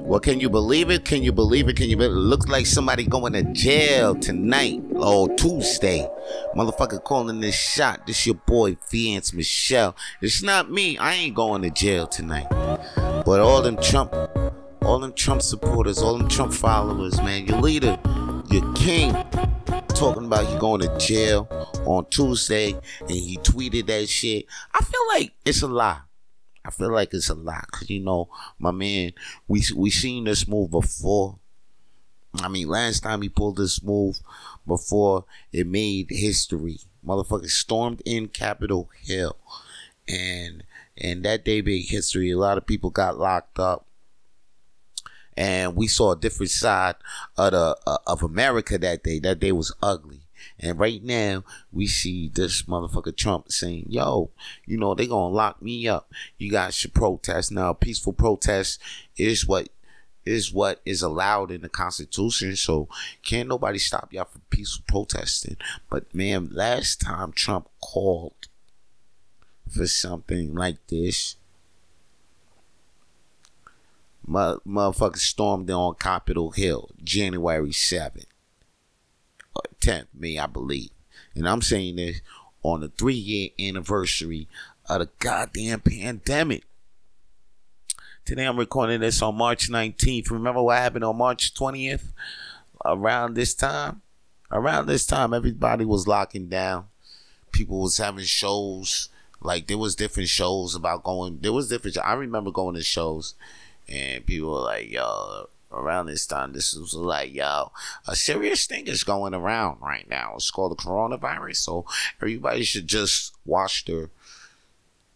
Well, can you believe it? Can you believe it? Can you believe it? it Looks like somebody going to jail tonight or Tuesday. Motherfucker calling this shot. This your boy, Vance Michelle. It's not me. I ain't going to jail tonight. But all them Trump, all them Trump supporters, all them Trump followers, man, your leader, your king, talking about he going to jail on Tuesday and he tweeted that shit. I feel like it's a lie. I feel like it's a lot because you know, my man, we we seen this move before. I mean, last time he pulled this move before it made history. Motherfucker stormed in Capitol Hill, and and that day made history. A lot of people got locked up, and we saw a different side of the uh, of America that day. That day was ugly. And right now, we see this motherfucker Trump saying, yo, you know, they gonna lock me up. You guys should protest. Now, peaceful protest is what is what is allowed in the Constitution. So can't nobody stop y'all from peaceful protesting. But man, last time Trump called for something like this, motherfucker stormed on Capitol Hill, January 7th. 10th, me, I believe. And I'm saying this on the three year anniversary of the goddamn pandemic. Today I'm recording this on March 19th. Remember what happened on March 20th? Around this time? Around this time, everybody was locking down. People was having shows. Like there was different shows about going. There was different. I remember going to shows, and people were like, "Yo, around this time, this was like, yo, a serious thing is going around right now. It's called the coronavirus. So everybody should just wash their,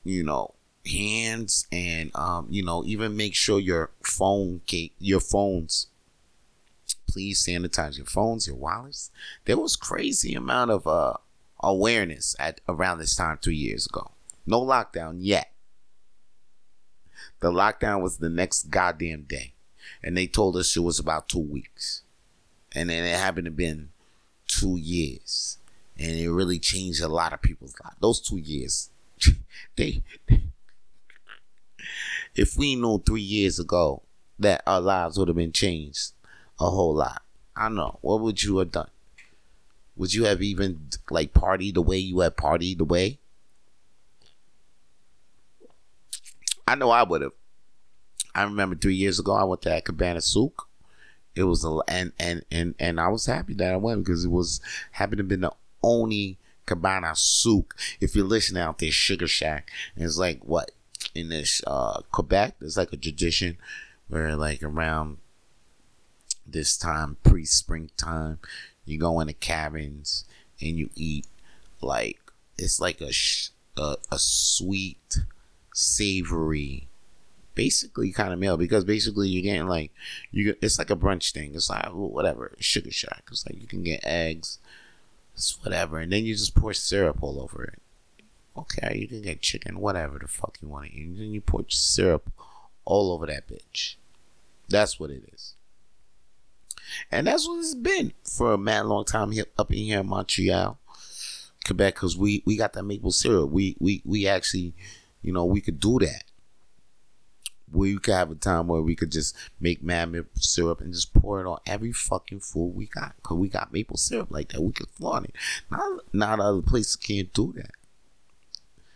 you know, hands and, um, you know, even make sure your phone, your phones, please sanitize your phones, your wallets. There was crazy amount of, uh, awareness at around this time three years ago. No lockdown yet. The lockdown was the next goddamn day and they told us it was about two weeks, and then it happened to been two years, and it really changed a lot of people's lives. Those two years, they, if we knew three years ago that our lives would have been changed a whole lot, I don't know. What would you have done? Would you have even like partied the way you had partied the way? I know I would have. I remember three years ago I went to that Cabane à sucre. It was a and and and and I was happy that I went because it was happened to be the only Cabane à sucre. If you're listening out there, Sugar Shack, and it's like what in this uh, Quebec, there's like a tradition where like around this time, pre springtime, you go into cabins and you eat like it's like a sh- a, a sweet, savory basically kind of meal because basically you're getting like you it's like a brunch thing. It's like whatever sugar shack. It's like you can get eggs, it's whatever, and then you just pour syrup all over it. Okay, you can get chicken, whatever the fuck you want to eat, and then you pour syrup all over that bitch. That's what it is. And that's what it's been for a mad long time here up in here in Montreal, Quebec, because we, we got that maple syrup. We we we actually, you know, we could do that we could have a time where we could just make mad maple syrup and just pour it on every fucking food we got. Cause we got maple syrup like that. We could flaunt it. Not, not other places can't do that.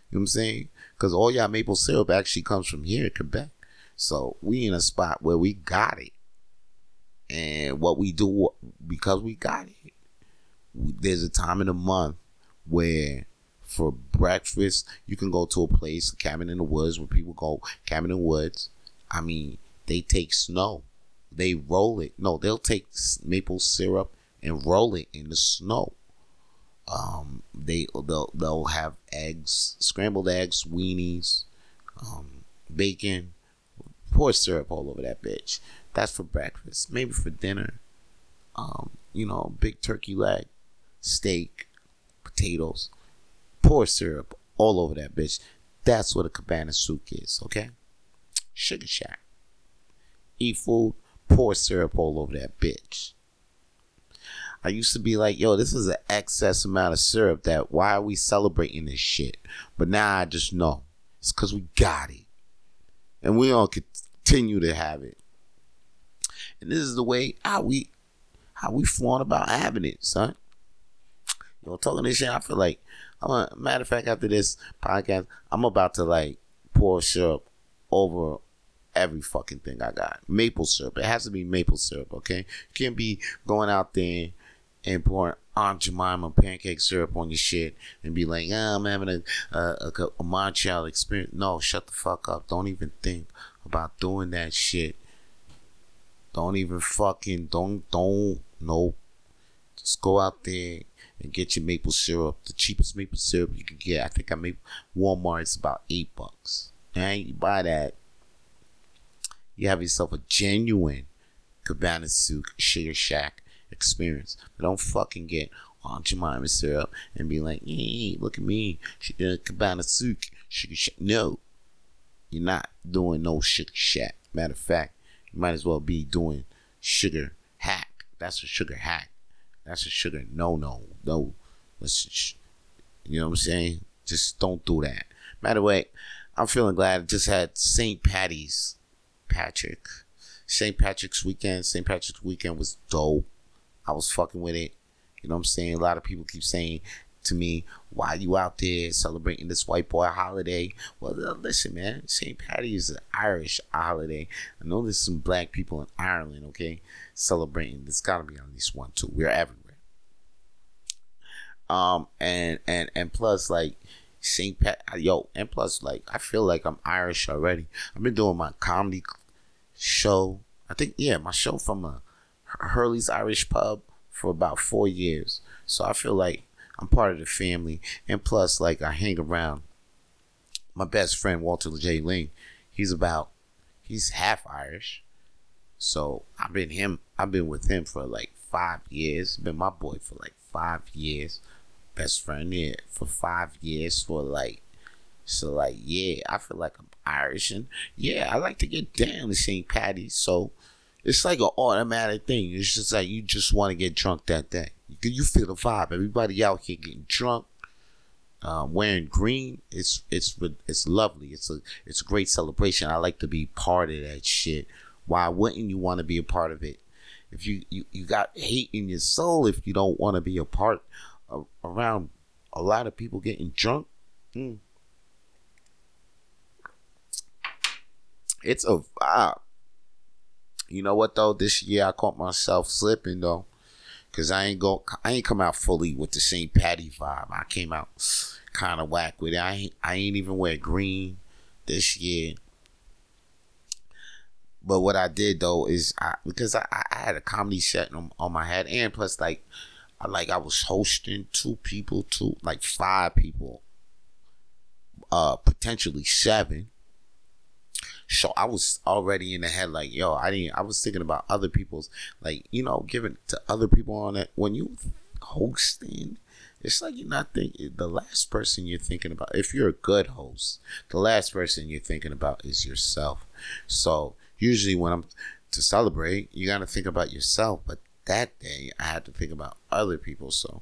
You know what I'm saying? Cause all y'all maple syrup actually comes from here in Quebec. So we in a spot where we got it. And what we do because we got it. There's a time in the month where for breakfast. You can go to a place, cabin in the woods, where people go cabin in the woods. I mean, they take snow, they roll it. No, they'll take maple syrup and roll it in the snow. Um, they they'll they'll have eggs, scrambled eggs, weenies, um, bacon, pour syrup all over that bitch. That's for breakfast. Maybe for dinner, um, you know, big turkey leg, steak, potatoes pour syrup all over that bitch. That's what a cabane à sucre is, okay? Sugar Shack. Eat food, pour syrup all over that bitch. I used to be like, yo, this is an excess amount of syrup that why are we celebrating this shit? But now I just know. It's because we got it. And we all continue to have it. And this is the way how we how we flaunt about having it, son. You know, talking this shit, I feel like I'm a matter of fact after this podcast, I'm about to like pour syrup over every fucking thing I got. Maple syrup. It has to be maple syrup, okay? You can't be going out there and pouring Aunt Jemima pancake syrup on your shit and be like, oh, I'm having a, a, a, a Montreal experience. No, shut the fuck up. Don't even think about doing that shit. Don't even fucking, don't, don't, no. Just go out there and get your maple syrup. The cheapest maple syrup you can get. I think I make Walmart is about eight bucks. And you buy that you have yourself a genuine Cabane à sucre Sugar Shack experience. But don't fucking get Aunt Jemima syrup and be like, hey, look at me. A Cabane à sucre Sugar Shack. No. You're not doing no Sugar Shack. Matter of fact, you might as well be doing Sugar Hack. That's a Sugar Hack. That's a Sugar no no. No. Let's you know what I'm saying? Just don't do that. Matter of fact, I'm feeling glad I just had St. Patty's Patrick. St. Patrick's weekend. St. Patrick's weekend was dope. I was fucking with it. You know what I'm saying? A lot of people keep saying to me, why you out there celebrating this white boy holiday? Well, uh, listen, man. St. Patty is an Irish holiday. I know there's some black people in Ireland, okay, celebrating. There's got to be at least one, too. We're everywhere. Um, and, and, and plus, like, St. Pat, yo, and plus, like, I feel like I'm Irish already. I've been doing my comedy show. I think yeah, my show from a Hurley's Irish Pub for about four years. So I feel like I'm part of the family, and plus, like I hang around my best friend Walter J. Ling. He's about he's half Irish, so I've been him. I've been with him for like five years. Been my boy for like five years. Best friend yeah for five years for like so like yeah, I feel like I'm Irish and yeah, I like to get down to St. Patty's. So it's like an automatic thing. It's just like you just want to get drunk that day. You, feel the vibe. Everybody out here getting drunk, um, wearing green. It's it's it's lovely. It's a it's a great celebration. I like to be part of that shit. Why wouldn't you want to be a part of it? If you, you, you got hate in your soul, if you don't want to be a part around a lot of people getting drunk, mm, It's a vibe. You know what though? This year I caught myself slipping though, cause I ain't go. I ain't come out fully with the St. Patty vibe. I came out kind of whack with it. I ain't, I ain't even wear green this year. But what I did though is I because I, I had a comedy set on, on my head and plus like I like I was hosting two people, two like five people, uh potentially seven so I was already in the head like, yo, I didn't. I was thinking about other people's, like, you know, giving to other people on it. When you hosting, it's like you're not thinking. The last person you're thinking about, if you're a good host, the last person you're thinking about is yourself. So usually when I'm to celebrate, you got to think about yourself. But that day, I had to think about other people. So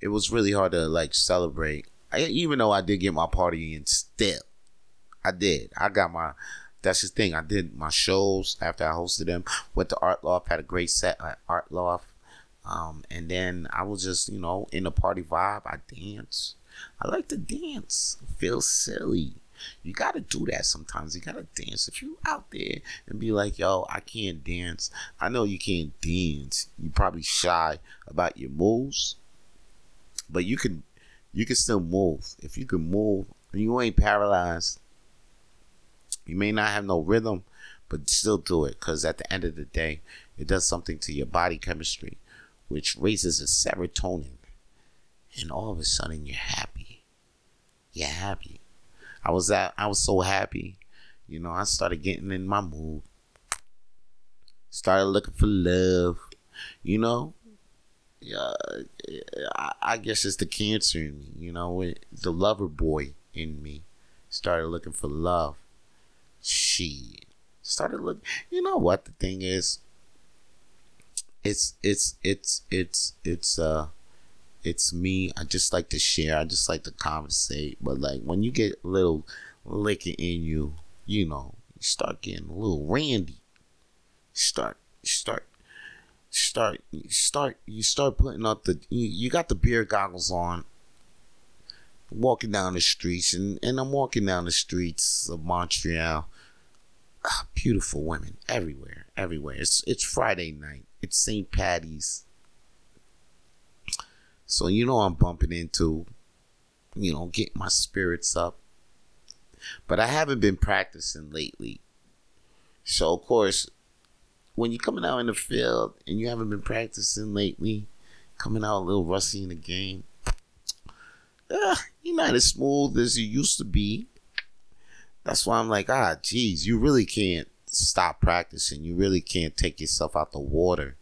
it was really hard to like celebrate. I, even though I did get my party in still I did. I got my. That's the thing. I did my shows after I hosted them. Went to Art Loft. Had a great set at Art Loft. Um, and then I was just, you know, in the party vibe. I dance. I like to dance. Feel silly. You gotta do that sometimes. You gotta dance. If you out there and be like, yo, I can't dance. I know you can't dance. You probably shy about your moves. But you can you can still move. If you can move and you ain't paralyzed, you may not have no rhythm, but still do it because at the end of the day, it does something to your body chemistry, which raises the serotonin. And all of a sudden, you're happy. You're happy. I was at, I was so happy. You know, I started getting in my mood. Started looking for love. You know, yeah, I, guess it's the cancer in me. You know, the lover boy in me started looking for love she started looking. you know what the thing is it's it's it's it's it's uh it's me i just like to share i just like to conversate but like when you get a little liquor in you you know you start getting a little randy Start, start, start, start. You start putting up the. You, you got the beer goggles on. Walking down the streets, and, and I'm walking down the streets of Montreal. Ah, beautiful women everywhere, everywhere. It's it's Friday night. It's St. Patty's. So you know I'm bumping into, you know, getting my spirits up. But I haven't been practicing lately. So of course, when you're coming out in the field and you haven't been practicing lately, coming out a little rusty in the game, uh, you're not as smooth as you used to be. That's why I'm like, ah, geez, you really can't stop practicing. You really can't take yourself out the water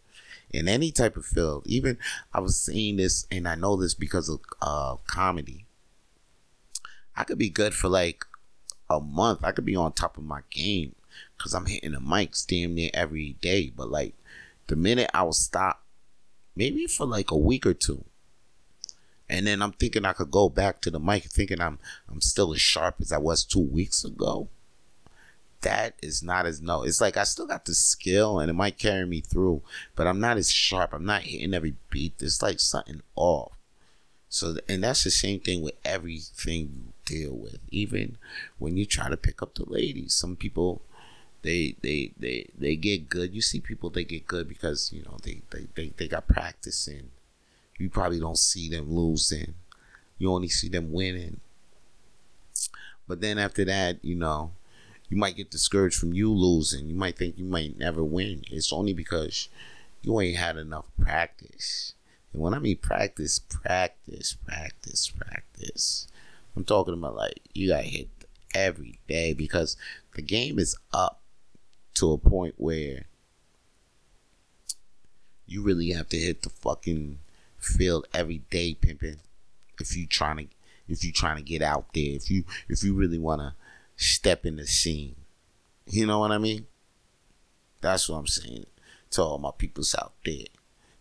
in any type of field. Even I was seeing this, and I know this because of uh, comedy. I could be good for like a month. I could be on top of my game because I'm hitting the mics damn near every day. But like the minute I will stop, maybe for like a week or two, and then I'm thinking I could go back to the mic, thinking I'm I'm still as sharp as I was two weeks ago. That is not as no. It's like I still got the skill and it might carry me through, but I'm not as sharp. I'm not hitting every beat. There's like something off. So, and that's the same thing with everything you deal with. Even when you try to pick up the ladies, some people they they they they get good. You see people they get good because you know they they they, they got practice in. You probably don't see them losing. You only see them winning. But then after that, you know, you might get discouraged from you losing. You might think you might never win. It's only because you ain't had enough practice. And when I mean practice, practice, practice, practice, I'm talking about like you got hit every day because the game is up to a point where you really have to hit the fucking field every day, pimping. If you trying to, if you trying to get out there, if you if you really want to step in the scene, you know what I mean? That's what I'm saying to all my peoples out there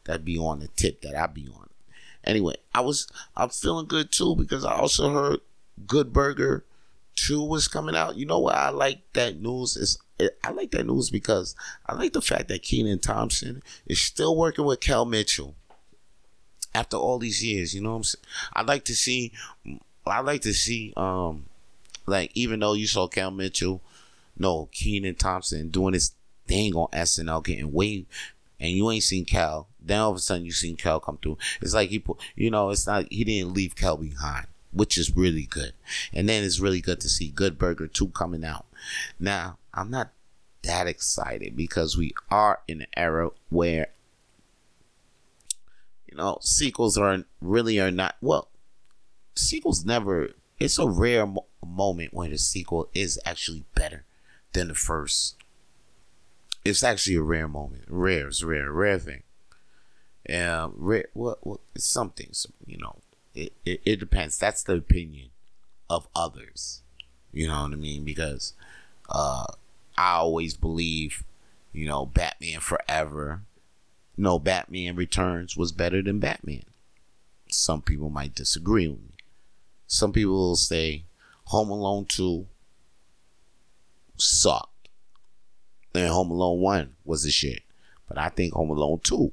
that be on the tip that I be on. Anyway, I was I'm feeling good too because I also heard Good Burger 2 was coming out. You know what I like that news is I like that news because I like the fact that Kenan Thompson is still working with Kel Mitchell after all these years. You know what I'm saying? I'd like to see I like to see um like even though you saw Kel Mitchell, no Kenan Thompson doing his thing on SNL getting way and you ain't seen Kel. Then all of a sudden you seen Kel come through. It's like he put, you know, it's not he didn't leave Kel behind, which is really good. And then it's really good to see Good Burger 2 coming out. Now, I'm not that excited because we are in an era where you know, sequels are really are not well, sequels never it's a rare moment when the sequel is actually better than the first it's actually a rare moment. Rare is rare, rare thing. Um, rare. What? What? It's something. So, you know, it, it it depends. That's the opinion of others. You know what I mean? Because uh, I always believe, you know, Batman Forever. No, Batman Returns was better than Batman. Some people might disagree with me. Some people will say Home Alone 2 sucked and Home Alone 1 was the shit. But I think Home Alone 2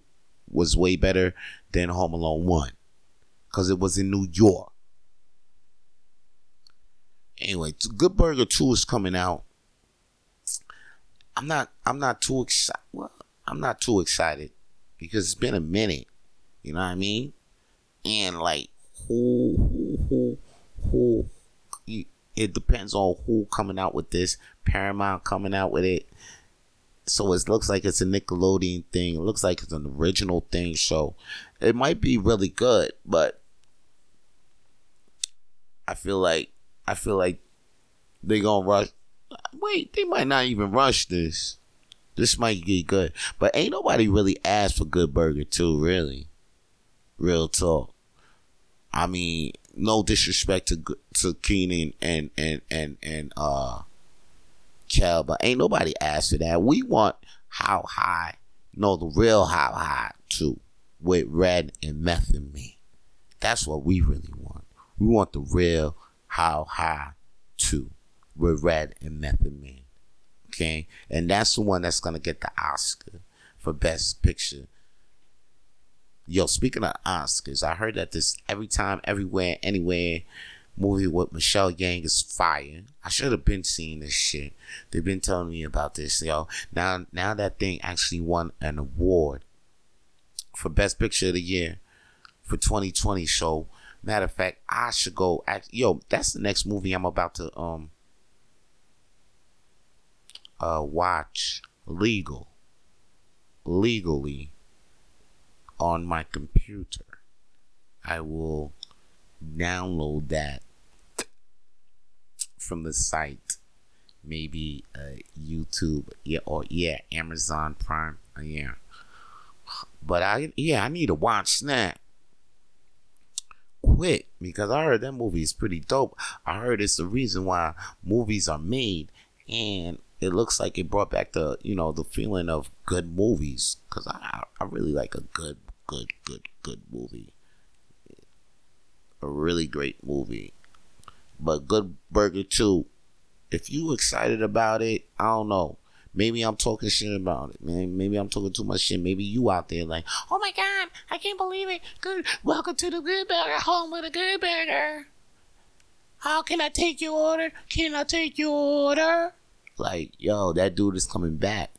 was way better than Home Alone 1 because it was in New York. Anyway, Good Burger 2 is coming out. I'm not I'm not too excited. Well, I'm not too excited because it's been a minute. You know what I mean? And like who who who who it depends on who coming out with this. Paramount coming out with it so it looks like it's a Nickelodeon thing. It looks like it's an original thing. So it might be really good, but I feel like I feel like they gonna rush. Wait, they might not even rush this. This might get good, but ain't nobody really asked for Good Burger too. Really, real talk. I mean, no disrespect to to Kenan and and and and uh Kel, but ain't nobody asked for that. We want how high, no, the real how high too, with red and meth and me. That's what we really want. We want the real how high too, with red and meth and me. Okay, and that's the one that's gonna get the Oscar for Best Picture. Yo, speaking of Oscars, I heard that this every time, everywhere, anywhere movie with Michelle Yang is fire. I should have been seeing this shit. They've been telling me about this, yo. Now, now that thing actually won an award for Best Picture of the Year for 2020. So, matter of fact, I should go. Act, yo, that's the next movie I'm about to um uh watch legal legally on my computer. I will download that from the site, maybe uh, YouTube, yeah, or yeah, Amazon Prime, uh, yeah. But I, yeah, I need to watch that quick because I heard that movie is pretty dope. I heard it's the reason why movies are made, and it looks like it brought back the you know the feeling of good movies because I I really like a good good good good movie a really great movie. But Good Burger 2, if you excited about it, I don't know. Maybe I'm talking shit about it, man. Maybe I'm talking too much shit. Maybe you out there like, oh my god, I can't believe it. Good, welcome to the Good Burger, home with the Good Burger. How can I take your order? Can I take your order? Like, yo, that dude is coming back.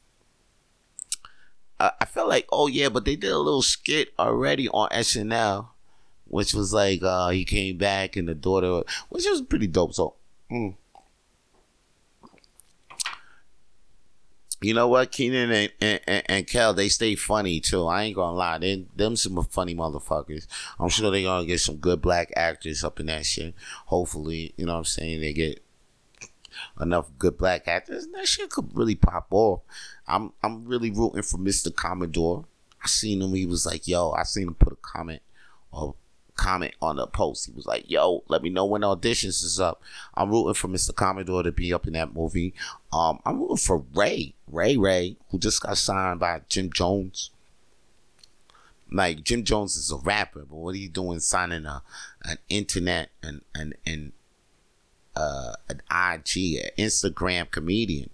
I, felt like, oh yeah, but they did a little skit already on SNL which was like uh, he came back and the daughter, which was pretty dope. So, mm. you know what, Kenan and, and, and, and Kel, they stay funny too. I ain't gonna lie, they them some funny motherfuckers. I'm sure they gonna get some good black actors up in that shit. Hopefully, you know what I'm saying. They get enough good black actors, that shit could really pop off. I'm I'm really rooting for Mr. Commodore. I seen him. He was like, "Yo," I seen him put a comment or comment on the post. He was like, "Yo, let me know when auditions is up." I'm rooting for Mr. Commodore to be up in that movie. Um, I'm rooting for Ray, Ray Ray, who just got signed by Jim Jones. Like Jim Jones is a rapper, but what are you doing signing a an internet and and and uh, an IG, an Instagram comedian?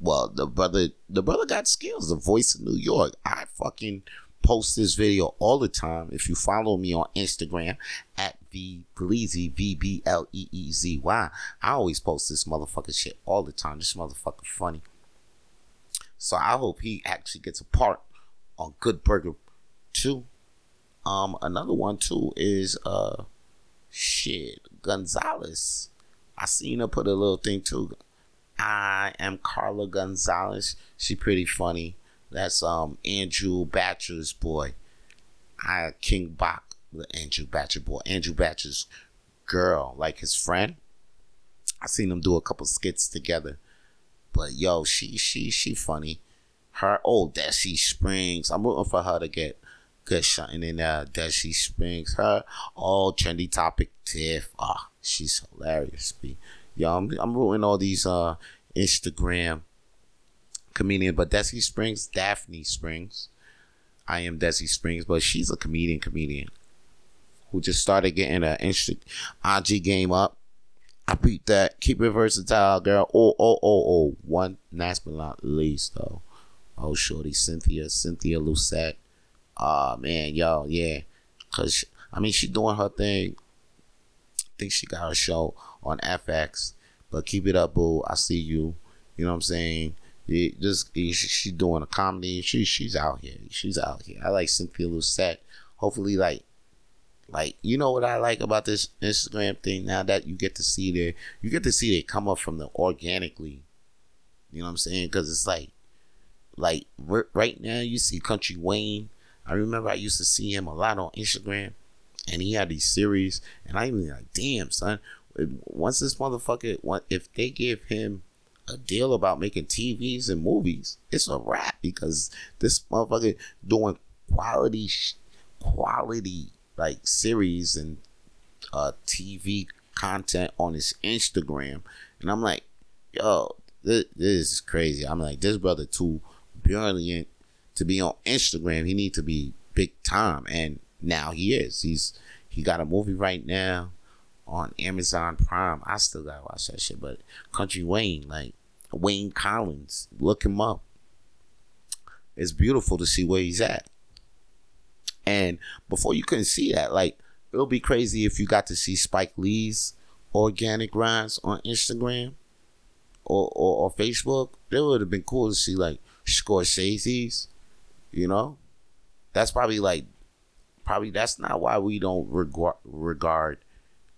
Well, the brother, the brother got skills. The voice of New York. I fucking post this video all the time. If you follow me on Instagram at V Bleezy, V B L E E Z Y, I always post this motherfucking shit all the time. This motherfucker funny. So I hope he actually gets a part on Good Burger 2. Um, another one too is uh shit, Gonzalez. I seen her put a little thing too. I am Carla Gonzalez. She pretty funny. That's um Andrew Bachelor's boy. I King Bach, the Andrew Bachelor boy. Andrew Bachelor's girl, like his friend. I seen them do a couple skits together. But yo, she she she funny. Her oh, Desi Springs. I'm rooting for her to get good shot in there. Desi Springs. Her oh trendy topic Tiff. Ah, oh, she's hilarious. Yo, I'm I'm rooting all these uh Instagram comedian, but Desi Springs, Daphne Springs. I am Desi Springs, but she's a comedian, comedian who just started getting an instant IG game up. I beat that. Keep it versatile, girl. Oh, oh, oh, oh. One last but not least, though. Oh, shorty, Cynthia, Cynthia Lucette. Ah, oh, man, yo, yeah. Cause I mean, she doing her thing. Think she got a show on FX. But keep it up, boo. I see you. You know what I'm saying? It just she's doing a comedy. She she's out here. She's out here. I like Cynthia Lucette. Hopefully, like like you know what I like about this Instagram thing now that you get to see their you get to see they come up from the organically. You know what I'm saying? Because it's like like right now you see Country Wayne. I remember I used to see him a lot on Instagram, and he had these series, and I even like, damn son. Once this motherfucker, if they give him a deal about making TVs and movies, it's a wrap because this motherfucker doing quality, quality like series and uh, TV content on his Instagram, and I'm like, yo, this, this is crazy. I'm like, this brother too brilliant to be on Instagram. He need to be big time, and now he is. He's he got a movie right now on Amazon Prime. I still gotta watch that shit, but Country Wayne, like, Wayne Collins. Look him up. It's beautiful to see where he's at. And before you couldn't see that, like it'll be crazy if you got to see Spike Lee's organic rise on Instagram or, or, or Facebook. It would have been cool to see like Scorsese's, you know? That's probably like probably that's not why we don't regard regard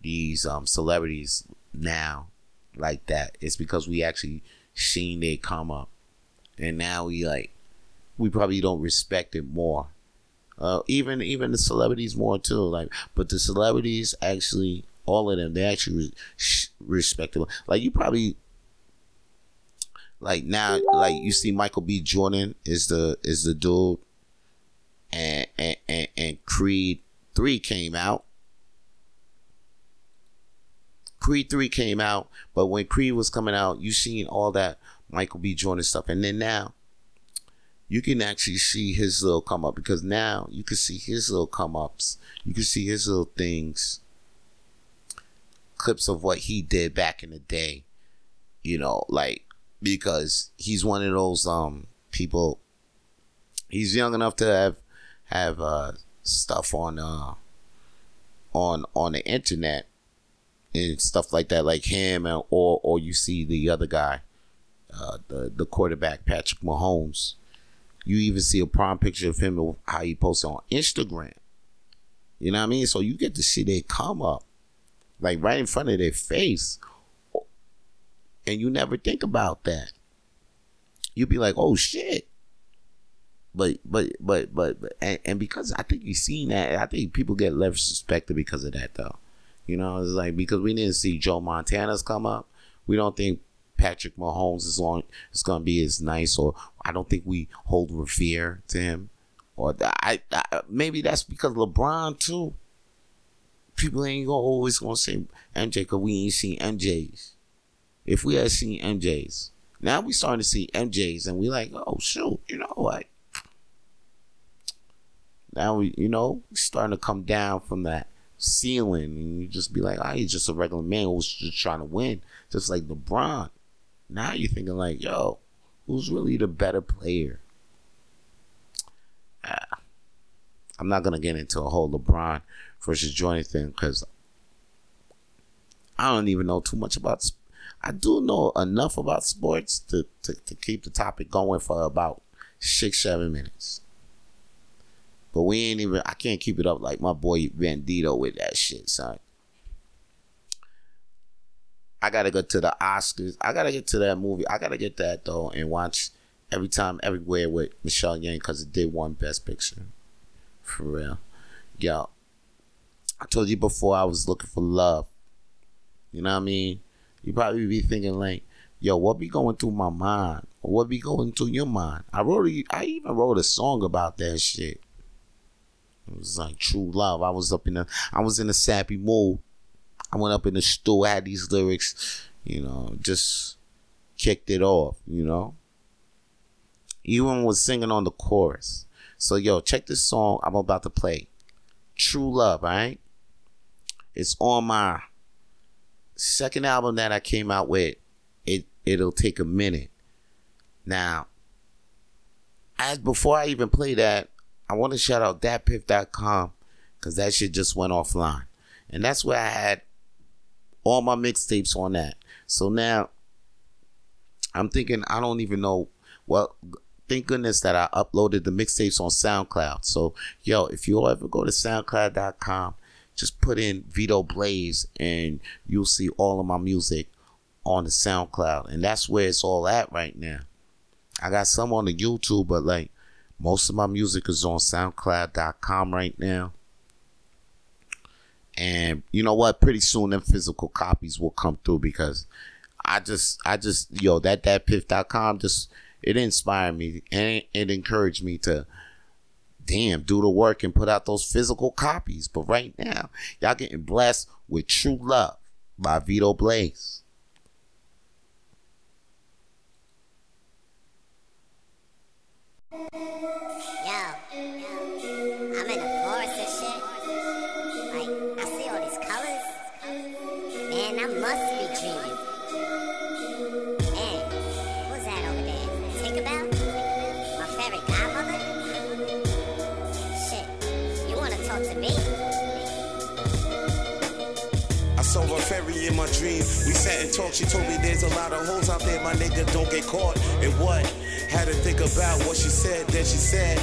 these um celebrities now like that. It's because we actually seen they come up. And now we like we probably don't respect it more. Uh, even even the celebrities more too. Like, but the celebrities actually, all of them, they actually re- respect it. Like you probably, like now, like you see Michael B. Jordan is the is the dude, and and and, Creed three came out. Creed three came out, but when Creed was coming out, you seen all that Michael B. Jordan stuff, and then now you can actually see his little come up because now you can see his little come ups. You can see his little things, clips of what he did back in the day. You know, like because he's one of those um people. He's young enough to have have uh stuff on uh on on the internet and stuff like that, like him and or or you see the other guy, uh, the the quarterback Patrick Mahomes you even see a prime picture of him how he posts on Instagram. You know what I mean? So you get to see they come up, like right in front of their face, and you never think about that. You'd be like, "Oh shit!" But but but but, and, and because I think you've seen that, I think people get less respected because of that, though. You know, it's like because we didn't see Joe Montana's come up, we don't think Patrick Mahomes is on is to be as nice, or I don't think we hold revere to him, or I, I maybe that's because LeBron too. People ain't gonna always gonna say MJ because we ain't seen MJs. If we had seen MJs, now we starting to see MJs, and we like, oh shoot, you know what? Now you know, starting to come down from that ceiling, and you just be like, oh, he's just a regular man who's just trying to win, just like LeBron. Now you're thinking like, yo, who's really the better player? Uh, I'm not gonna get into a whole LeBron versus Jordan thing because I don't even know too much about. Sp- I do know enough about sports to, to, to keep the topic going for about six seven minutes. But we ain't even. I can't keep it up like my boy Bandito with that shit, son. I gotta go to the Oscars. I gotta get to that movie. I gotta get that though and watch every time, everywhere with Michelle Yang because it did one Best Picture. For real, yo. I told you before I was looking for love. You know what I mean? You probably be thinking like, yo, what be going through my mind? What be going through your mind? I wrote a, I even wrote a song about that shit. It was like true love. I was up in a I was in a sappy mood. I went up in the store, had these lyrics, you know, just kicked it off, you know. Even was singing on the chorus. So yo, check this song I'm about to play. True Love, alright? It's on my second album that I came out with. It it'll take a minute. Now, as before I even play that, I want to shout out datpiff.com because that shit just went offline. And that's where I had all my mixtapes on that. So now I'm thinking I don't even know. Well, thank goodness that I uploaded the mixtapes on SoundCloud. So yo, if you all ever go to SoundCloud.com, just put in Vito Blaze and you'll see all of my music on the SoundCloud. And that's where it's all at right now. I got some on the YouTube, but like most of my music is on SoundCloud.com right now. And you know what? Pretty soon them physical copies will come through because I just I just yo that datpiff.com just it inspired me and it encouraged me to damn do the work and put out those physical copies. But right now, y'all getting blessed with True Love by Vito Blaze. Must be sat and talked. She told me there's a lot of hoes out there, my nigga. Don't get caught. And what? Had to think about what she said. Then she said,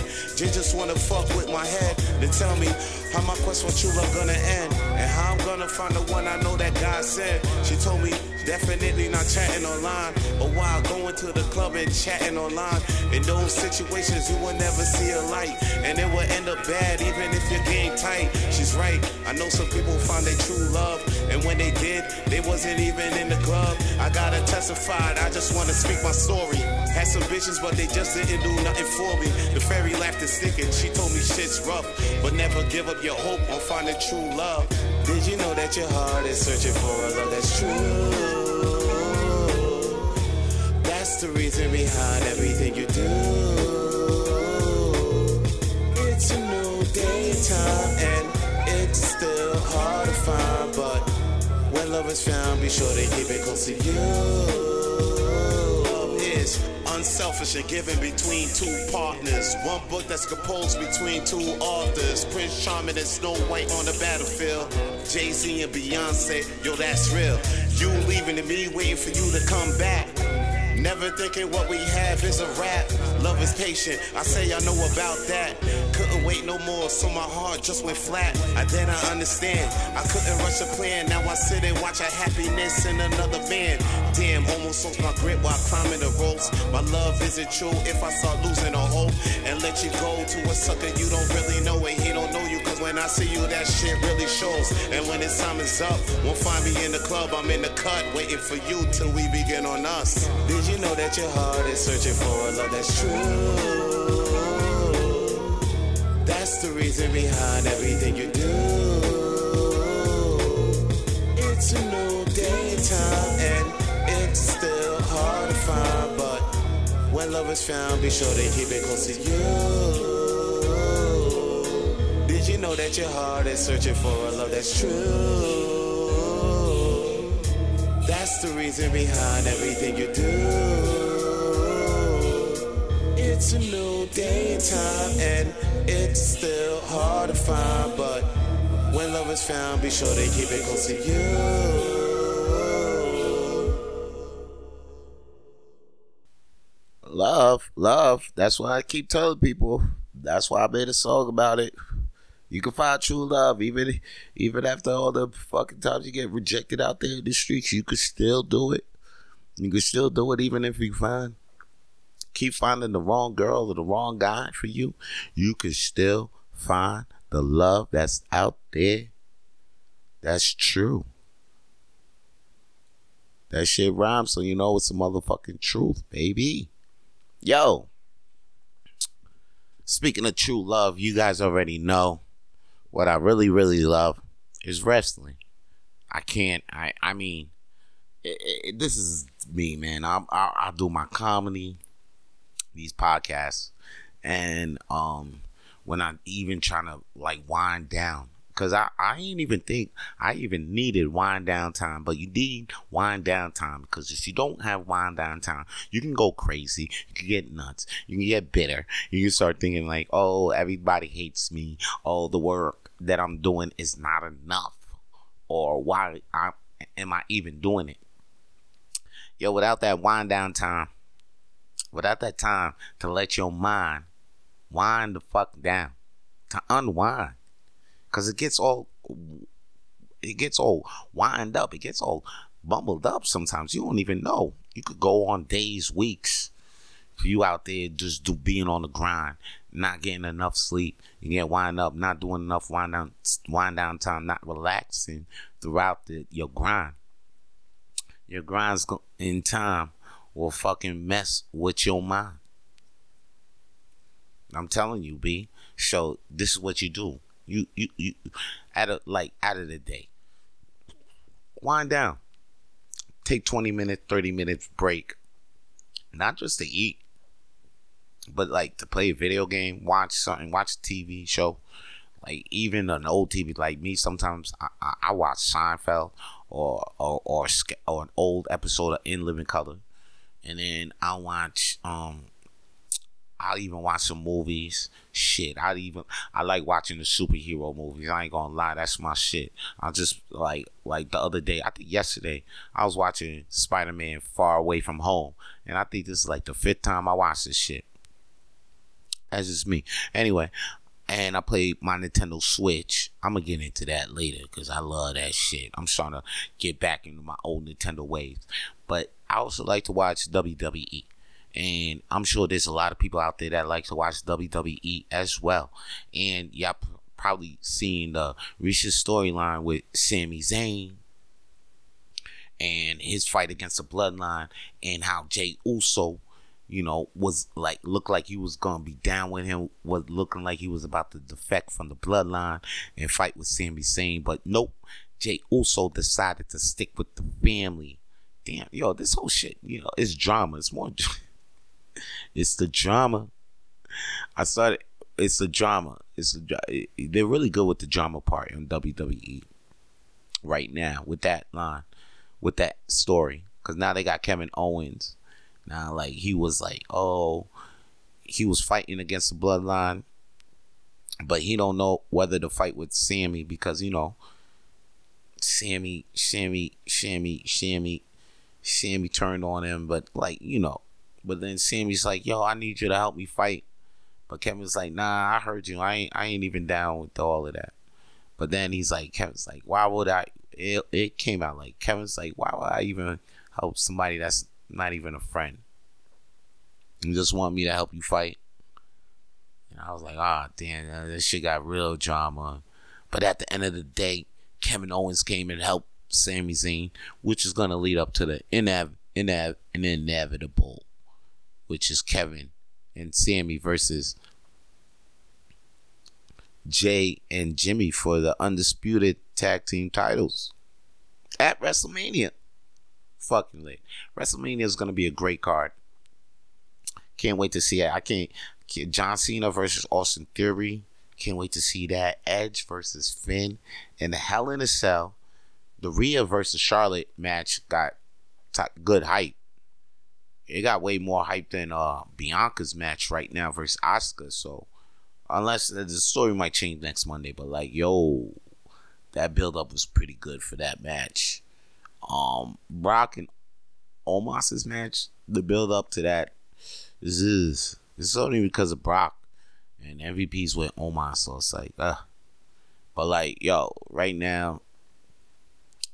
just wanna fuck with my head. Then tell me how my quest for true love gonna end. And how I'm gonna find the one I know that God said. She told me, definitely not chatting online. But while going to the club and chatting online, in those situations you will never see a light. And it will end up bad even if your game tight. She's right. I know some people find their true love. And when they did, they wasn't even in the club. I gotta testify, I just wanna speak my story. Had some bitches, but they just didn't do nothing for me. The fairy laughed and sticking. She told me shit's rough, but never give up your hope on finding true love. Did you know that your heart is searching for a love that's true? That's the reason behind everything you do. It's a new daytime and it's still hard to find, when love is found, be sure to keep it close to you. Love is unselfish and given between two partners. One book that's composed between two authors. Prince Charming and Snow White on the battlefield. Jay Z and Beyonce, yo, that's real. You leaving and me waiting for you to come back. Never thinking what we have is a rap. Love is patient. I say I know about that. Couldn't wait no more, so my heart just went flat. I then I understand. I couldn't rush a plan. Now I sit and watch a happiness in another man. Damn, almost lost my grip while climbing the ropes. My love isn't true if I start losing all hope and let you go to a sucker you don't really know and he don't know you. When I see you, that shit really shows. And when it's time is up, won't find me in the club. I'm in the cut, waiting for you till we begin on us. Did you know that your heart is searching for a love that's true? That's the reason behind everything you do. It's a new daytime and it's still hard to find, but when love is found, be sure to keep it close to you. Know that your heart is searching for a love that's true? That's the reason behind everything you do. It's a new daytime and it's still hard to find, but when love is found, be sure to keep it close to you. Love, love. That's why I keep telling people. That's why I made a song about it. You can find true love even even after all the fucking times you get rejected out there in the streets. You can still do it. You can still do it even if you find keep finding the wrong girl or the wrong guy for you. You can still find the love that's out there. That's true. That shit rhymes, so you know it's a motherfucking truth, baby. Yo. Speaking of true love, you guys already know what I really, really love is wrestling. I can't. I. I mean, it, it, this is me, man. I, I I do my comedy, these podcasts, and um, when I'm even trying to like wind down, because I I ain't even think I even needed wind down time, but you need wind down time because if you don't have wind down time, you can go crazy, you can get nuts, you can get bitter, you can start thinking like, oh, everybody hates me, oh, the work that I'm doing is not enough, or why I am I even doing it? Yo, without that wind down time, without that time to let your mind wind the fuck down, to unwind, cause it gets all, it gets all wind up, it gets all bumbled up. Sometimes you don't even know. You could go on days, weeks, you out there just do being on the grind, not getting enough sleep, you get wind up, not doing enough wind down, wind down time, not relaxing throughout the, your grind. Your grinds in time will fucking mess with your mind. I'm telling you, B. So this is what you do. You you you at a like out of the day. Wind down. Take 20 minutes, 30 minutes break. Not just to eat, but like to play a video game, watch something, watch a TV show, like even an old TV. Like me, sometimes I, I, I watch Seinfeld or or or, or an old episode of In Living Color, and then I watch um I'll even watch some movies. Shit, I even I like watching the superhero movies. I ain't gonna lie, that's my shit. I just like like the other day, I think yesterday, I was watching Spider Man Far Away from Home, and I think this is like the fifth time I watched this shit. That's just me. Anyway, and I played my Nintendo Switch. I'm gonna get into that later because I love that shit. I'm trying to get back into my old Nintendo ways. But I also like to watch WWE. And I'm sure there's a lot of people out there that like to watch WWE as well. And y'all probably seen the recent storyline with Sami Zayn and his fight against the bloodline and how Jey Uso, you know, was like looked like he was gonna be down with him, was looking like he was about to defect from the bloodline and fight with Sami Zayn, but nope. Jey Uso decided to stick with the family. Damn, yo, this whole shit, you know, it's drama. It's more it's the drama. I started it's the drama. It's the, they're really good with the drama part in WWE right now with that line, with that story. Cause now they got Kevin Owens. Now like he was like, oh, he was fighting against the bloodline, but he don't know whether to fight with Sami because you know, Sami, Sami, Sami, Sami, Sami turned on him, but like you know, but then Sami's like, yo, I need you to help me fight. But Kevin's like, nah, I heard you. I ain't I ain't even down with all of that. But then he's like, Kevin's like, why would I? It, it came out like Kevin's like, why would I even help somebody that's not even a friend? You just want me to help you fight. And I was like, ah, oh, damn, uh, this shit got real drama. But at the end of the day, Kevin Owens came and helped Sami Zayn, which is gonna lead up to the inev- inev- inevitable, which is Kevin and Sami versus Jey and Jimmy for the undisputed tag team titles at WrestleMania. Fucking lit. WrestleMania is gonna be a great card. Can't wait to see it. I can't. John Cena versus Austin Theory. Can't wait to see that. Edge versus Finn and the Hell in a Cell. The Rhea versus Charlotte match got t- good hype. It got way more hype than uh, Bianca's match right now versus Asuka. So unless the story might change next Monday, but like yo, that build up was pretty good for that match. Um, Brock and Omos's match, the build up to that this is it's only because of Brock and MVP's with Omos, so it's like, uh. But like, yo, right now,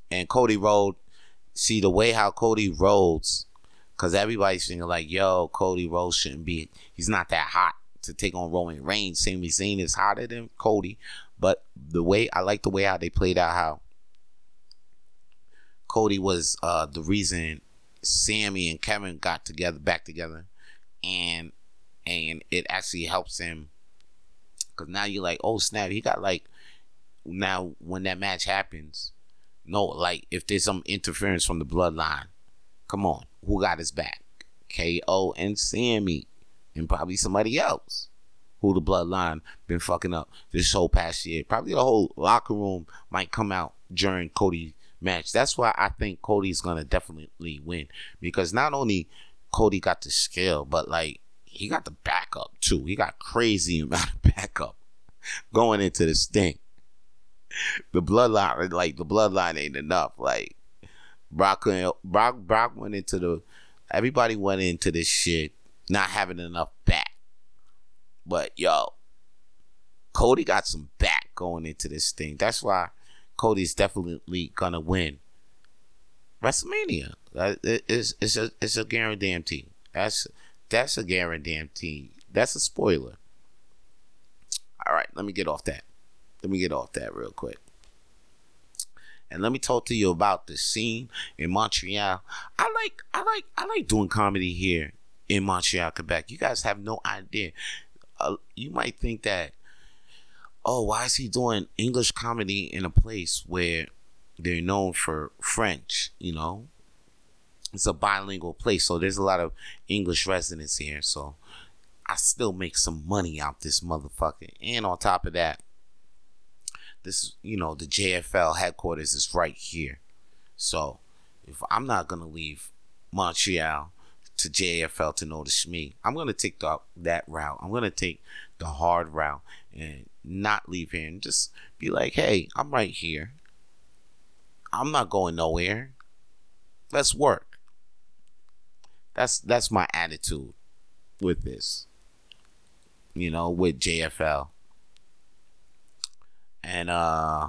and Cody Rhodes, see the way how Cody Rhodes, because everybody's thinking like, yo, Cody Rhodes shouldn't be, he's not that hot to take on Roman Reigns. Sami Zayn is hotter than Cody, but the way I like the way how they played out how Cody was uh the reason Sami and Kevin got together back together and and it actually helps him. Because now you're like oh snap he got like now when that match happens no like if there's some interference from the bloodline come on who got his back? Ko and Sami and probably somebody else who the bloodline been fucking up this whole past year. Probably the whole locker room might come out during cody match that's why i think cody's gonna definitely win because not only Cody got the skill, but like he got the backup too. He got crazy amount of backup going into this thing. The bloodline, like the bloodline, ain't enough. Like Brock, Brock, Brock went into the. Everybody went into this shit not having enough back. But yo, Cody got some back going into this thing. That's why Cody's definitely gonna win WrestleMania. It's, it's a it's a guarantee. That's that's a guarantee. That's a spoiler. All right, let me get off that. Let me get off that real quick. And let me talk to you about the scene in Montreal. I like I like I like doing comedy here in Montreal, Quebec. You guys have no idea. Uh, you might think that oh, why is he doing English comedy in a place where they're known for French, you know? It's a bilingual place, so there's a lot of English residents here. So I still make some money out this motherfucker. And on top of that, this you know, the JFL headquarters is right here. So if I'm not gonna leave Montreal to JFL to notice me. I'm gonna take the, that route. I'm gonna take the hard route and not leave here and just be like, hey, I'm right here. I'm not going nowhere. Let's work. That's that's my attitude with this. You know, with JFL. And uh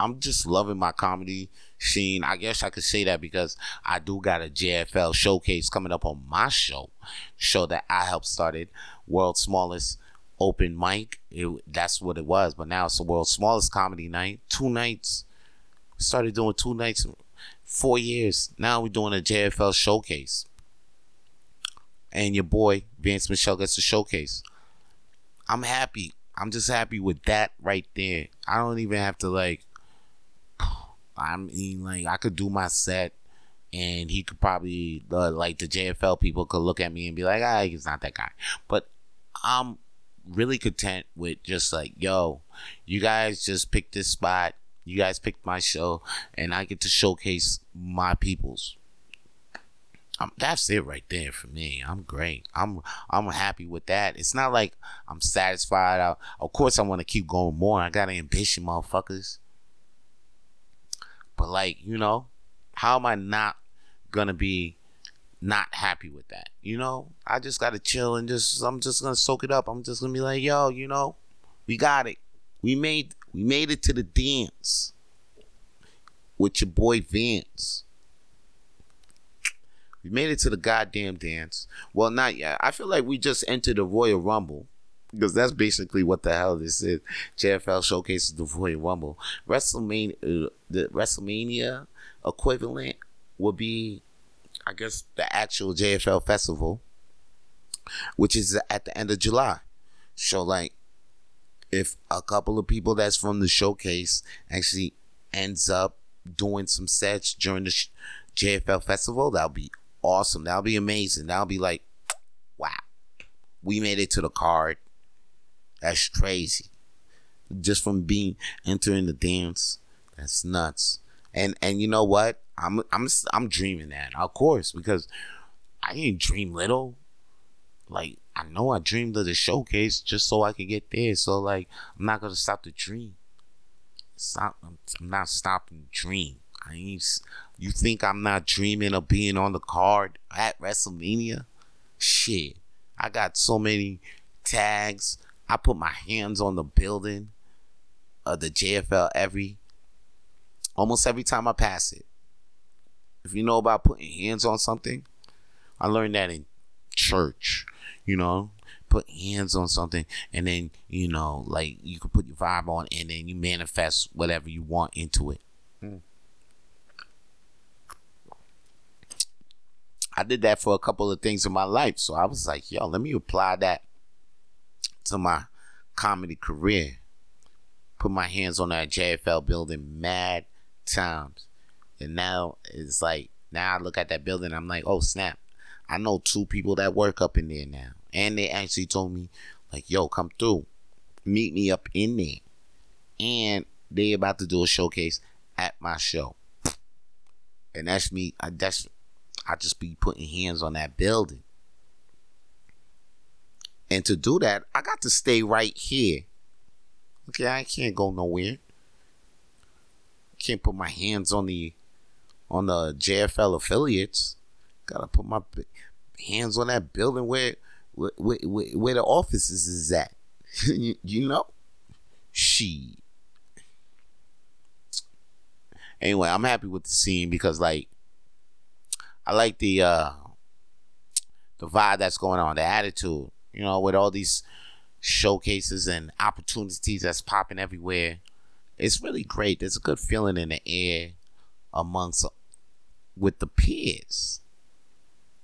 I'm just loving my comedy scene. I guess I could say that because I do got a JFL showcase coming up on my show, show that I helped started, world's smallest open mic. It, that's what it was, but now it's the world's smallest comedy night. Two nights. Started doing two nights, four years. Now we're doing a JFL showcase, and your boy Vance Michelle gets a showcase. I'm happy. I'm just happy with that right there. I don't even have to like I mean, like I could do my set, and he could probably like the JFL people could look at me and be like, "Ah, he's not that guy." But I'm really content with just like, yo, you guys just picked this spot. You guys picked my show, and I get to showcase my peoples. Um, that's it right there for me. I'm great. I'm I'm happy with that. It's not like I'm satisfied. I, of course, I want to keep going more. I got ambition, motherfuckers. But like, you know, how am I not gonna be not happy with that? You know, I just gotta chill and just I'm just gonna soak it up. I'm just gonna be like, yo, you know, we got it. We made we made it to the dance with your boy Vance. We made it to the goddamn dance. Well, not yet. I feel like we just entered the Royal Rumble because that's basically what the hell this is. JFL showcases the Royal Rumble. WrestleMania, uh, the WrestleMania equivalent would be, I guess, the actual JFL festival, which is at the end of July. So, like, if a couple of people that's from the showcase actually ends up doing some sets during the JFL festival, that'll be awesome. That'll be amazing. That'll be like, wow, we made it to the card that's crazy. Just from being entering the dance, that's nuts. And and you know what? I'm I'm I'm dreaming that, of course, because I didn't dream little. Like I know I dreamed of the showcase just so I could get there. So like I'm not gonna stop the dream. Stop. I'm, I'm not stopping the dream. I ain't. You think I'm not dreaming of being on the card at WrestleMania? Shit, I got so many tags. I put my hands on the building of the JFL every almost every time I pass it. If you know about putting hands on something, I learned that in church. You know, put hands on something and then, you know, like you can put your vibe on and then you manifest whatever you want into it. Hmm. I did that for a couple of things in my life. So I was like, yo, let me apply that to my comedy career. Put my hands on that JFL building mad times. And now it's like, now I look at that building, I'm like, oh snap. I know two people that work up in there now. And they actually told me, like, yo, come through. Meet me up in there. And they about to do a showcase at my show. And that's me. I that's I just be putting hands on that building. And to do that, I got to stay right here. Okay, I can't go nowhere. Can't put my hands on the on the JFL affiliates. Gotta put my hands on that building where where, where, where the offices is at. you, you know? She. Anyway, I'm happy with the scene because like I like the uh the vibe that's going on, the attitude you know, with all these showcases and opportunities that's popping everywhere. It's really great. There's a good feeling in the air amongst with the peers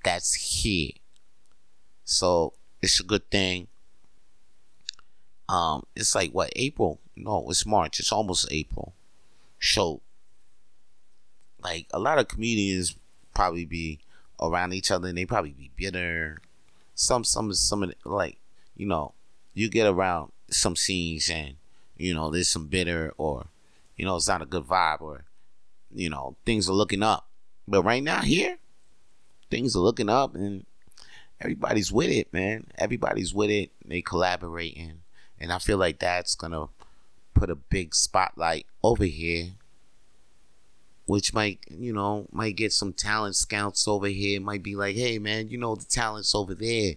that's here. So it's a good thing. Um, it's like what April? No, it's March. It's almost April. So, like a lot of comedians probably be around each other and they probably be bitter some some some of the, like you know you get around some scenes and you know there's some bitter or you know it's not a good vibe or you know things are looking up But right now here, things are looking up and everybody's with it, man. Everybody's with it. They collaborating. And I feel like that's gonna put a big spotlight over here. Which might, you know, might get some talent scouts over here. Might be like, hey man, you know the talent's over there.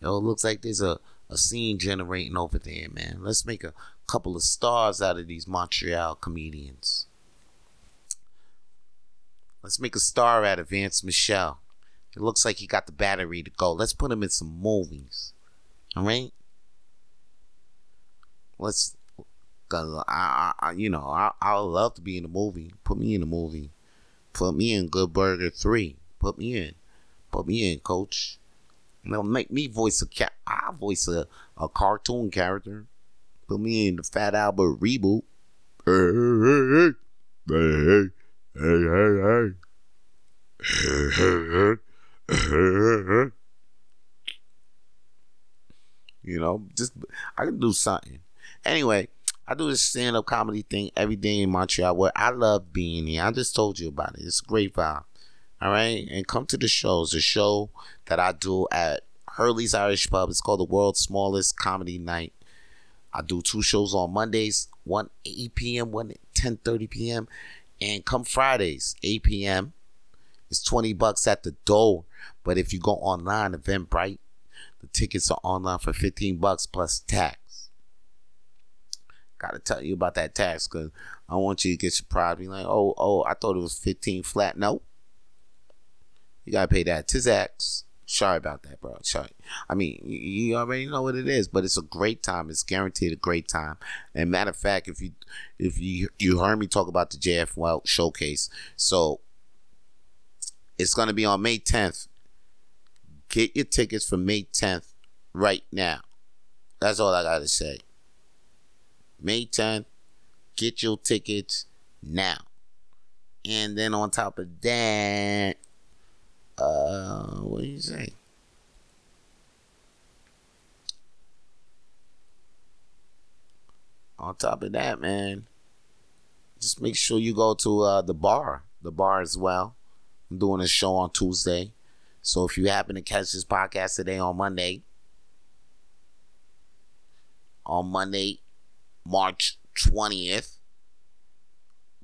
Yo, it looks like there's a, a scene generating over there, man. Let's make a couple of stars out of these Montreal comedians. Let's make a star out of Vance Michelle. It looks like he got the battery to go. Let's put him in some movies. All right? Let's, cause I, I you know, I, I would love to be in a movie. Put me in a movie. Put me in Good Burger 3. Put me in. Put me in, coach. They'll make me voice a cat. I voice a, a cartoon character. Put me in the Fat Albert reboot. Hey, hey, hey, hey, hey, hey, hey. You know, just I can do something. Anyway, I do this stand up comedy thing every day in Montreal where I love being here. I just told you about it. It's a great vibe. All right. And come to the shows. The show that I do at Hurley's Irish Pub. It's called the world's smallest comedy night. I do two shows on Mondays, one 8 p.m., one 10 30 p.m. And come Fridays, 8 p.m. It's 20 bucks at the door. But if you go online, Eventbrite, the tickets are online for 15 bucks plus tax. Gotta tell you about that tax because I want you to get surprised. Be like, oh, oh, I thought it was 15 flat. No. You gotta pay that tax. Sorry about that, bro. Sorry. I mean, you, you already know what it is, but it's a great time. It's guaranteed a great time. And matter of fact, if you if you you heard me talk about the JFL showcase, so it's gonna be on May 10th. Get your tickets for May 10th right now. That's all I gotta say. May 10th, get your tickets now. And then on top of that, uh, what do you say? On top of that, man, just make sure you go to uh, the bar, the bar as well. I'm doing a show on Tuesday. So if you happen to catch this podcast today on Monday, on Monday, March 20th,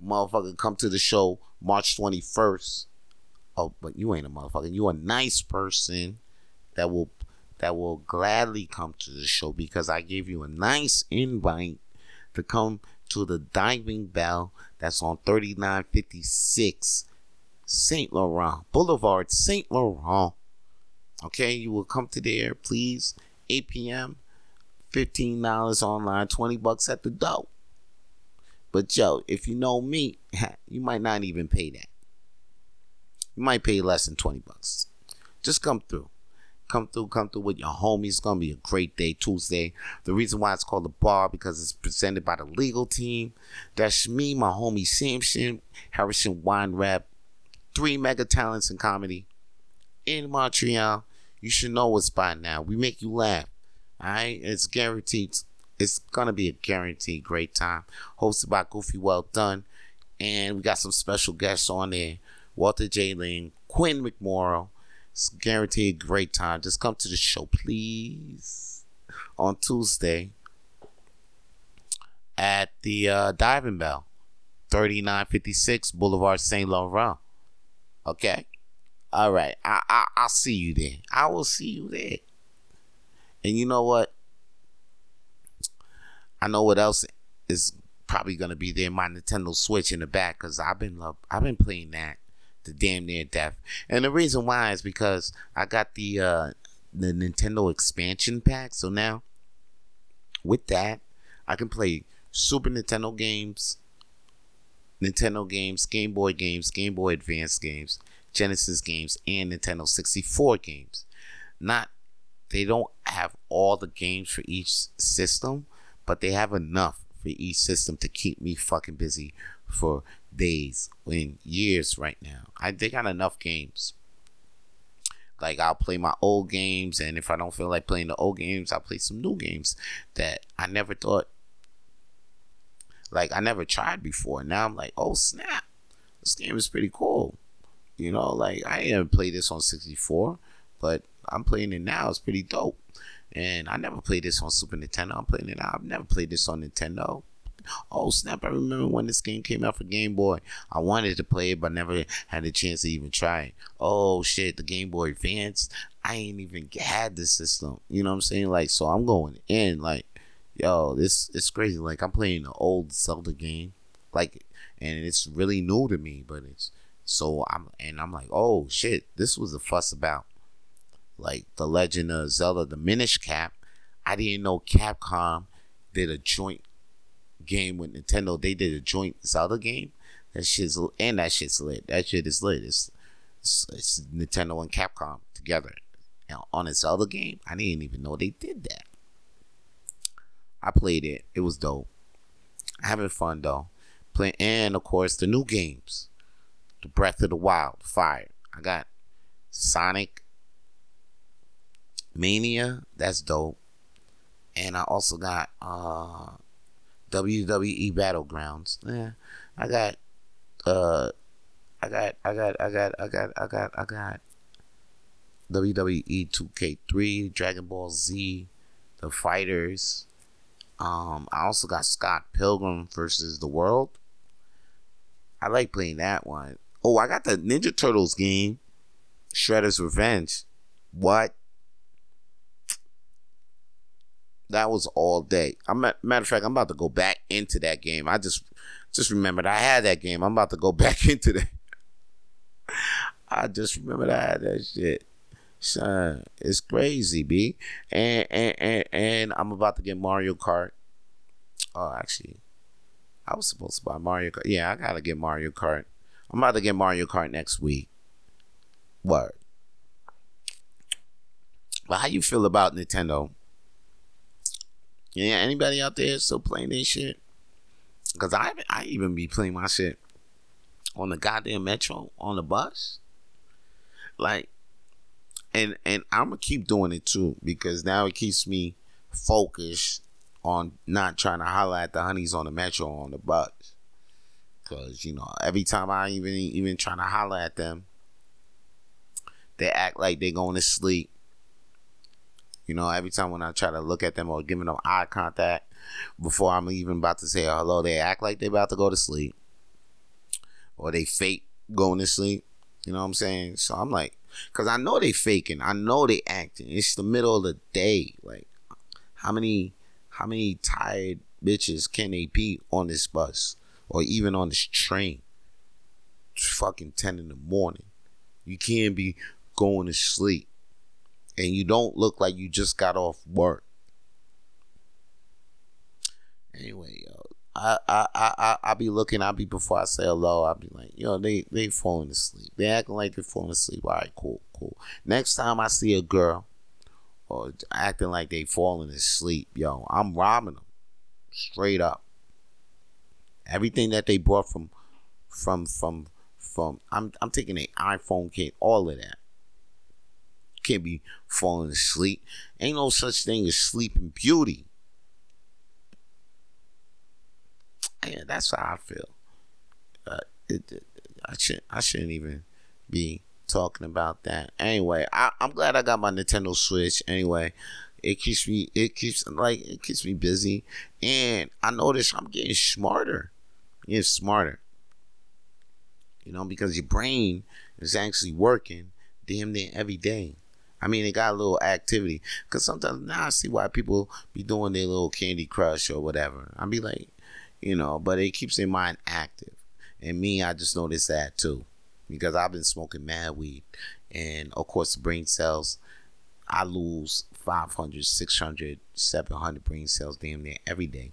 motherfucker, come to the show March 21st oh, but you ain't a motherfucker. You a nice person that will that will gladly come to the show because I gave you a nice invite to come to the diving bell that's on 3956 St. Laurent Boulevard, St. Laurent. Okay, you will come to there, please. 8 p.m. $15 online, 20 bucks at the door. But yo, if you know me, you might not even pay that. You might pay less than 20 bucks. Just come through. Come through, come through with your homies. It's gonna be a great day Tuesday. The reason why it's called the bar because it's presented by the legal team. That's me, my homie Samson, Harrison Wine Rap, three mega talents in comedy in Montreal. You should know us by now. We make you laugh. Alright? It's guaranteed. It's gonna be a guaranteed great time. Hosted by Goofy Well Done. And we got some special guests on there. Walter J. Lane, Quinn McMorrow. It's guaranteed great time. Just come to the show, please. On Tuesday at the uh, Diving Bell, 3956 Boulevard St. Laurent. Okay? All right. I, I, I'll see you there. I will see you there. And you know what? I know what else is probably gonna be there. My Nintendo Switch in the back, cause I've been love, I've been playing that to damn near death. And the reason why is because I got the uh, the Nintendo expansion pack. So now with that, I can play Super Nintendo games, Nintendo games, Game Boy games, Game Boy Advance games, Genesis games, and Nintendo 64 games. Not they don't have all the games for each system, but they have enough for each system to keep me fucking busy for days in years right now. I they got enough games. Like I'll play my old games, and if I don't feel like playing the old games, I'll play some new games that I never thought. Like I never tried before. Now I'm like, oh snap, this game is pretty cool. You know, like I didn't play this on 64, but I'm playing it now. It's pretty dope. And I never played this on Super Nintendo. I'm playing it now. I've never played this on Nintendo. Oh snap! I remember when this game came out for Game Boy. I wanted to play it, but never had a chance to even try it. Oh shit! The Game Boy Advance. I ain't even had the system. You know what I'm saying? Like, so I'm going in like, yo, this it's crazy. Like I'm playing an old Zelda game, like, and it's really new to me. But it's so I'm and I'm like, oh shit! This was a fuss about like the Legend of Zelda, the Minish Cap. I didn't know Capcom did a joint game with Nintendo. They did a joint Zelda game. That shit's and that shit's lit. That shit is lit. It's it's, it's Nintendo and Capcom together on a Zelda game. I didn't even know they did that. I played it. It was dope. Having fun though. Playing and of course the new games. The Breath of the Wild, Fire. I got Sonic Mania, that's dope. And I also got uh WWE Battlegrounds. Yeah, I got, uh, I got, I got, I got, I got, I got, I got WWE 2K3, Dragon Ball Z, The Fighters. Um, I also got Scott Pilgrim versus the World. I like playing that one. Oh, I got the Ninja Turtles game, Shredder's Revenge. What? That was all day. I'm matter of fact, I'm about to go back into that game. I just just remembered I had that game. I'm about to go back into that. I just remembered I had that shit. Son, it's crazy, b. And and and, and I'm about to get Mario Kart. Oh, actually, I was supposed to buy Mario Kart. Yeah, I gotta get Mario Kart. I'm about to get Mario Kart next week. What? But how you feel about Nintendo? Yeah, anybody out there still playing this shit? Cause I I even be playing my shit on the goddamn metro on the bus. Like, and and I'm gonna keep doing it too because now it keeps me focused on not trying to holler at the honeys on the metro on the bus. Cause you know every time I even even trying to holler at them, they act like they going to sleep you know, every time when I try to look at them or giving them eye contact before I'm even about to say hello, they act like they're about to go to sleep. Or they fake going to sleep. You know what I'm saying? So I'm like, cause I know they faking. I know they acting. It's the middle of the day. Like, how many, how many tired bitches can they be on this bus or even on this train? It's fucking ten in the morning. You can't be going to sleep and you don't look like you just got off work. Anyway, yo, I I I I be looking. I be before I say hello. I be like, yo, they they falling asleep. They acting like they're falling asleep. All right, cool, cool. Next time I see a girl or acting like they falling asleep, yo, I'm robbing them straight up. Everything that they brought from from from from I'm I'm taking an iPhone kit, all of that can't be falling asleep. Ain't no such thing as sleeping beauty. Yeah, that's how I feel. Uh, it, it, I shouldn't. I shouldn't even be talking about that. Anyway, I, I'm glad I got my Nintendo Switch. Anyway, it keeps me it keeps like it keeps me busy, and I notice I'm getting smarter. Getting smarter. You know, because your brain is actually working damn near every day. I mean, it got a little activity. Cause sometimes now I see why people be doing their little Candy Crush or whatever. I be like, you know, but it keeps their mind active. And me, I just noticed that too, because I've been smoking mad weed, and of course the brain cells. I lose 500, 600, 700 brain cells damn near every day.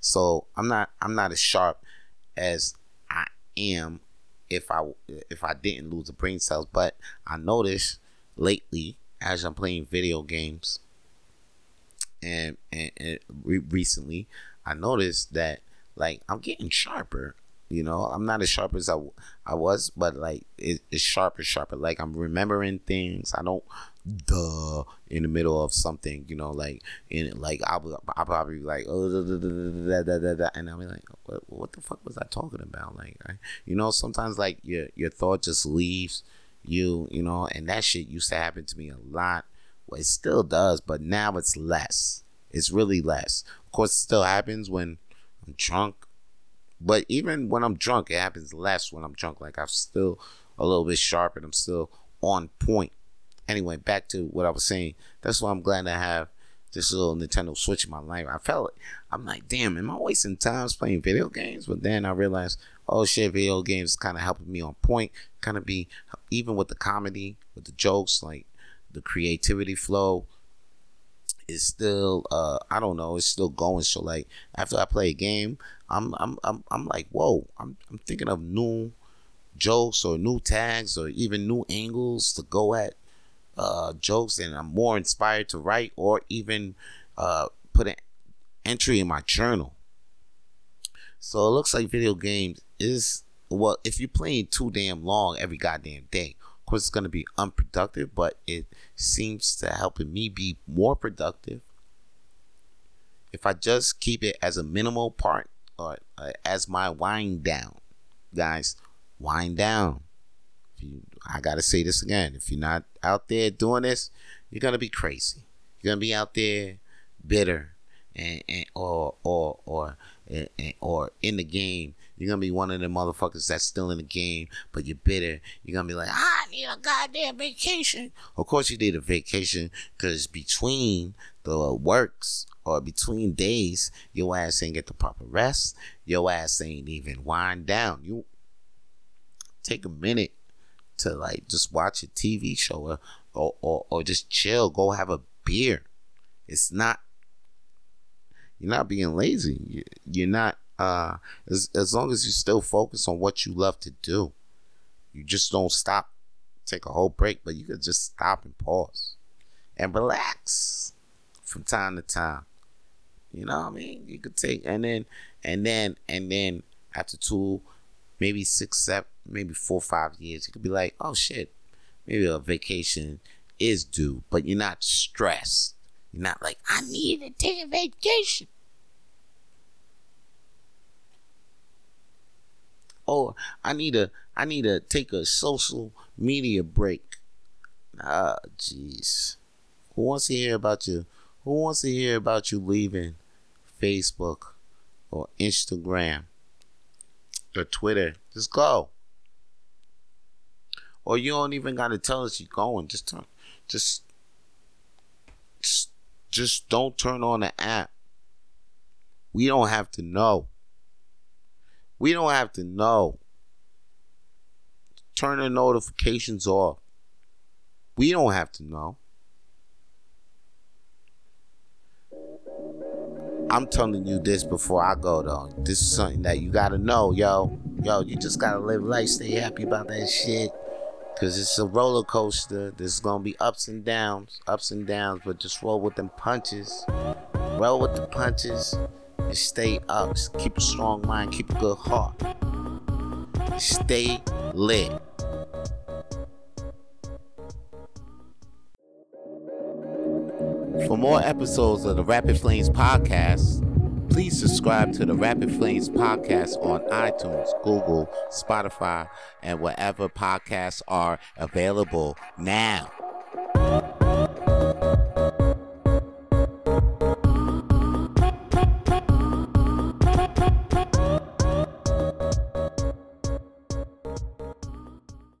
So I'm not I'm not as sharp as I am if I if I didn't lose the brain cells, but I noticed lately as I'm playing video games. And, and, and re- recently I noticed that like I'm getting sharper you know? I'm not as sharp as I, I was but like it, it's sharper sharper. Like I'm remembering things. I don't duh in the middle of something, you know, like in like I'll, I'll probably be like oh da, da, da, da, da, and I'll be like what, what the fuck was I talking about? Like I, you know, sometimes like your your thought just leaves you, you know, and that shit used to happen to me a lot. Well, it still does, but now it's less. It's really less. Of course, it still happens when I'm drunk, but even when I'm drunk, it happens less when I'm drunk. Like I'm still a little bit sharp and I'm still on point. Anyway, back to what I was saying. That's why I'm glad to have this little Nintendo Switch in my life. I felt it. I'm like, damn, am I wasting time playing video games? But then I realized, oh shit, video games kind of helping me on point. Kind of be even with the comedy, with the jokes, like the creativity flow is still uh I don't know, it's still going. So like after I play a game, I'm I'm I'm I'm like, whoa, I'm I'm thinking of new jokes or new tags or even new angles to go at uh, jokes and I'm more inspired to write or even uh, put an entry in my journal. So it looks like video games is well, if you're playing too damn long every goddamn day, of course it's gonna be unproductive, but it seems to helping me be more productive. If I just keep it as a minimal part or uh, as my wind down, guys, wind down. You, I gotta say this again. If you're not out there doing this, you're gonna be crazy. You're gonna be out there bitter and, and or or or and, or in the game. You're gonna be one of the motherfuckers that's still in the game, but you're bitter. You're gonna be like, I need a goddamn vacation. Of course, you need a vacation because between the works or between days, your ass ain't get the proper rest. Your ass ain't even wind down. You take a minute to like just watch a TV show or, or, or, or just chill, go have a beer. It's not, you're not being lazy. You're not, uh, as, as long as you still focus on what you love to do, you just don't stop, take a whole break, but you could just stop and pause and relax from time to time. You know what I mean? You could take, and then, and then, and then after two, maybe six, seven, maybe four five years, you could be like, oh shit, maybe a vacation is due, but you're not stressed. You're not like, I need to take a vacation. Or I need to I need to take a social media break. Ah, jeez. Who wants to hear about you? Who wants to hear about you leaving Facebook or Instagram or Twitter? Just go. Or you don't even gotta tell us you're going. Just turn, just, just don't turn on the app. We don't have to know. We don't have to know. Turn the notifications off. We don't have to know. I'm telling you this before I go though. This is something that you gotta know, yo. Yo, you just gotta live life, stay happy about that shit. Cause it's a roller coaster. There's gonna be ups and downs, ups and downs, but just roll with them punches. Roll with the punches stay up. Keep a strong mind, keep a good heart. Stay lit. For more episodes of the Rapid Flames podcast, Please subscribe to the Rapid Flames podcast on iTunes, Google, Spotify, and wherever podcasts are available now.